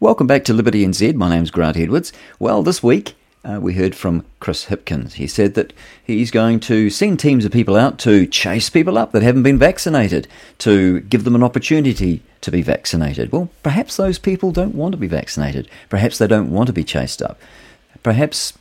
Welcome back to Liberty and NZ. My name's Grant Edwards. Well, this week uh, we heard from Chris Hipkins. He said that he's going to send teams of people out to chase people up that haven't been vaccinated, to give them an opportunity to be vaccinated. Well, perhaps those people don't want to be vaccinated. Perhaps they don't want to be chased up. Perhaps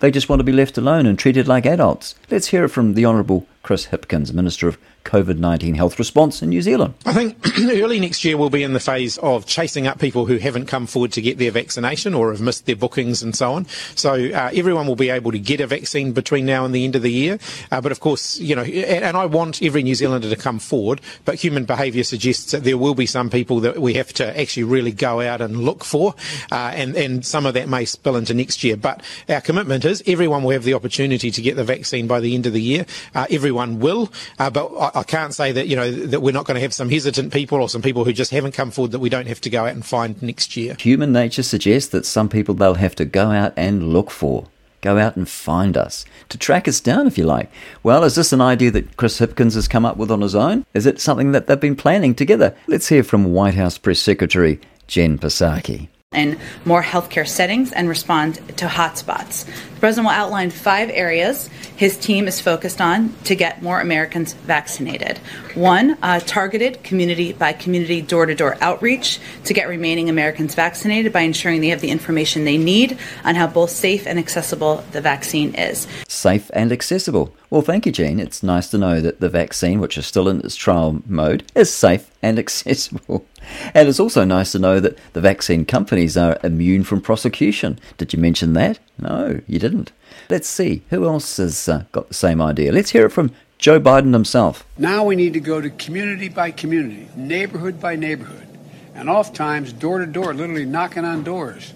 they just want to be left alone and treated like adults. Let's hear it from the Honourable Chris Hipkins, Minister of COVID 19 health response in New Zealand. I think early next year we'll be in the phase of chasing up people who haven't come forward to get their vaccination or have missed their bookings and so on. So uh, everyone will be able to get a vaccine between now and the end of the year. Uh, but of course, you know, and, I want every New Zealander to come forward, but human behaviour suggests that there will be some people that we have to actually really go out and look for, uh, and, and some of that may spill into next year. But our commitment is everyone will have the opportunity to get the vaccine by the end of the year. Uh, everyone will, uh, but I, I can't say that, you know, that we're not going to have some hesitant people or some people who just haven't come forward that we don't have to go out and find next year. Human nature suggests that some people they'll have to go out and look for. Go out and find us, to track us down, if you like. Well, is this an idea that Chris Hipkins has come up with on his own? Is it something that they've been planning together? Let's hear from White House Press Secretary Jen Psaki in more healthcare settings and respond to hotspots. The president will outline five areas his team is focused on to get more Americans vaccinated. One, uh, targeted community by community door to door outreach to get remaining Americans vaccinated by ensuring they have the information they need on how both safe and accessible the vaccine is. Safe and accessible. Well, thank you, Jean. It's nice to know that the vaccine, which is still in its trial mode, is safe and accessible. And it's also nice to know that the vaccine companies are immune from prosecution. Did you mention that? No, you didn't. Let's see, who else has uh, got the same idea? Let's hear it from Joe Biden himself. Now we need to go to community by community, neighborhood by neighborhood, and oftentimes door to door, literally knocking on doors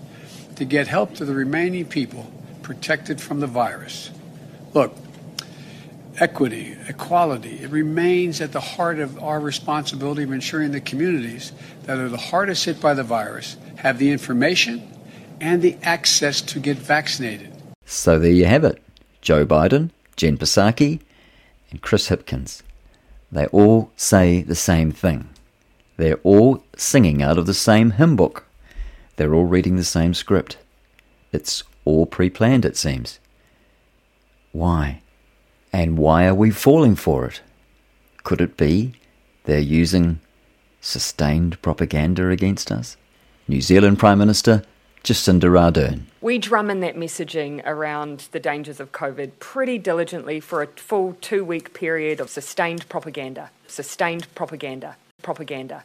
to get help to the remaining people protected from the virus. Look, equity, equality, it remains at the heart of our responsibility of ensuring the communities that are the hardest hit by the virus have the information and the access to get vaccinated. So there you have it Joe Biden, Jen Psaki, and Chris Hipkins. They all say the same thing. They're all singing out of the same hymn book. They're all reading the same script. It's all pre planned, it seems. Why? And why are we falling for it? Could it be they're using sustained propaganda against us? New Zealand Prime Minister Jacinda Ardern. We drum in that messaging around the dangers of COVID pretty diligently for a full two week period of sustained propaganda. Sustained propaganda. Propaganda.